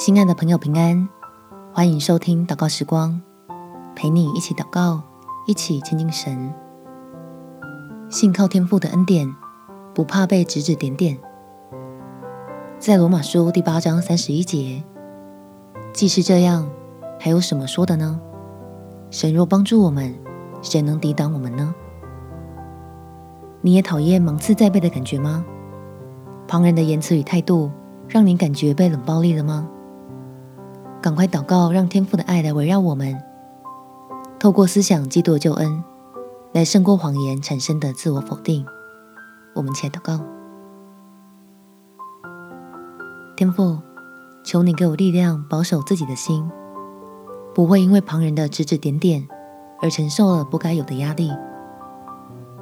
亲爱的朋友，平安！欢迎收听祷告时光，陪你一起祷告，一起亲近神。信靠天父的恩典，不怕被指指点点。在罗马书第八章三十一节，既是这样，还有什么说的呢？神若帮助我们，谁能抵挡我们呢？你也讨厌芒刺在背的感觉吗？旁人的言辞与态度，让你感觉被冷暴力了吗？赶快祷告，让天父的爱来围绕我们，透过思想基督救恩，来胜过谎言产生的自我否定。我们且祷告，天父，求你给我力量，保守自己的心，不会因为旁人的指指点点而承受了不该有的压力，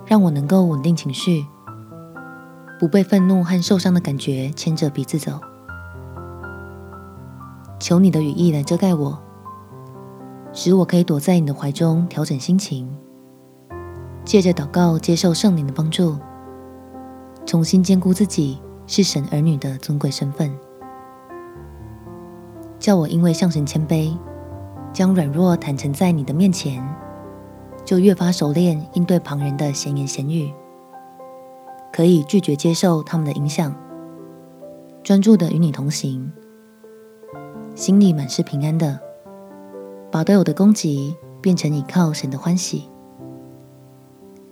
让我能够稳定情绪，不被愤怒和受伤的感觉牵着鼻子走。求你的羽翼来遮盖我，使我可以躲在你的怀中调整心情，借着祷告接受圣灵的帮助，重新坚固自己是神儿女的尊贵身份。叫我因为向神谦卑，将软弱坦诚在你的面前，就越发熟练应对旁人的闲言闲语，可以拒绝接受他们的影响，专注的与你同行。心里满是平安的，把对我的攻击变成倚靠神的欢喜。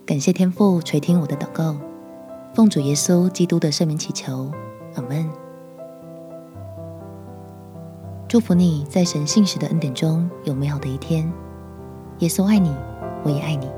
感谢天父垂听我的祷告，奉主耶稣基督的圣名祈求，阿门。祝福你在神信实的恩典中有美好的一天。耶稣爱你，我也爱你。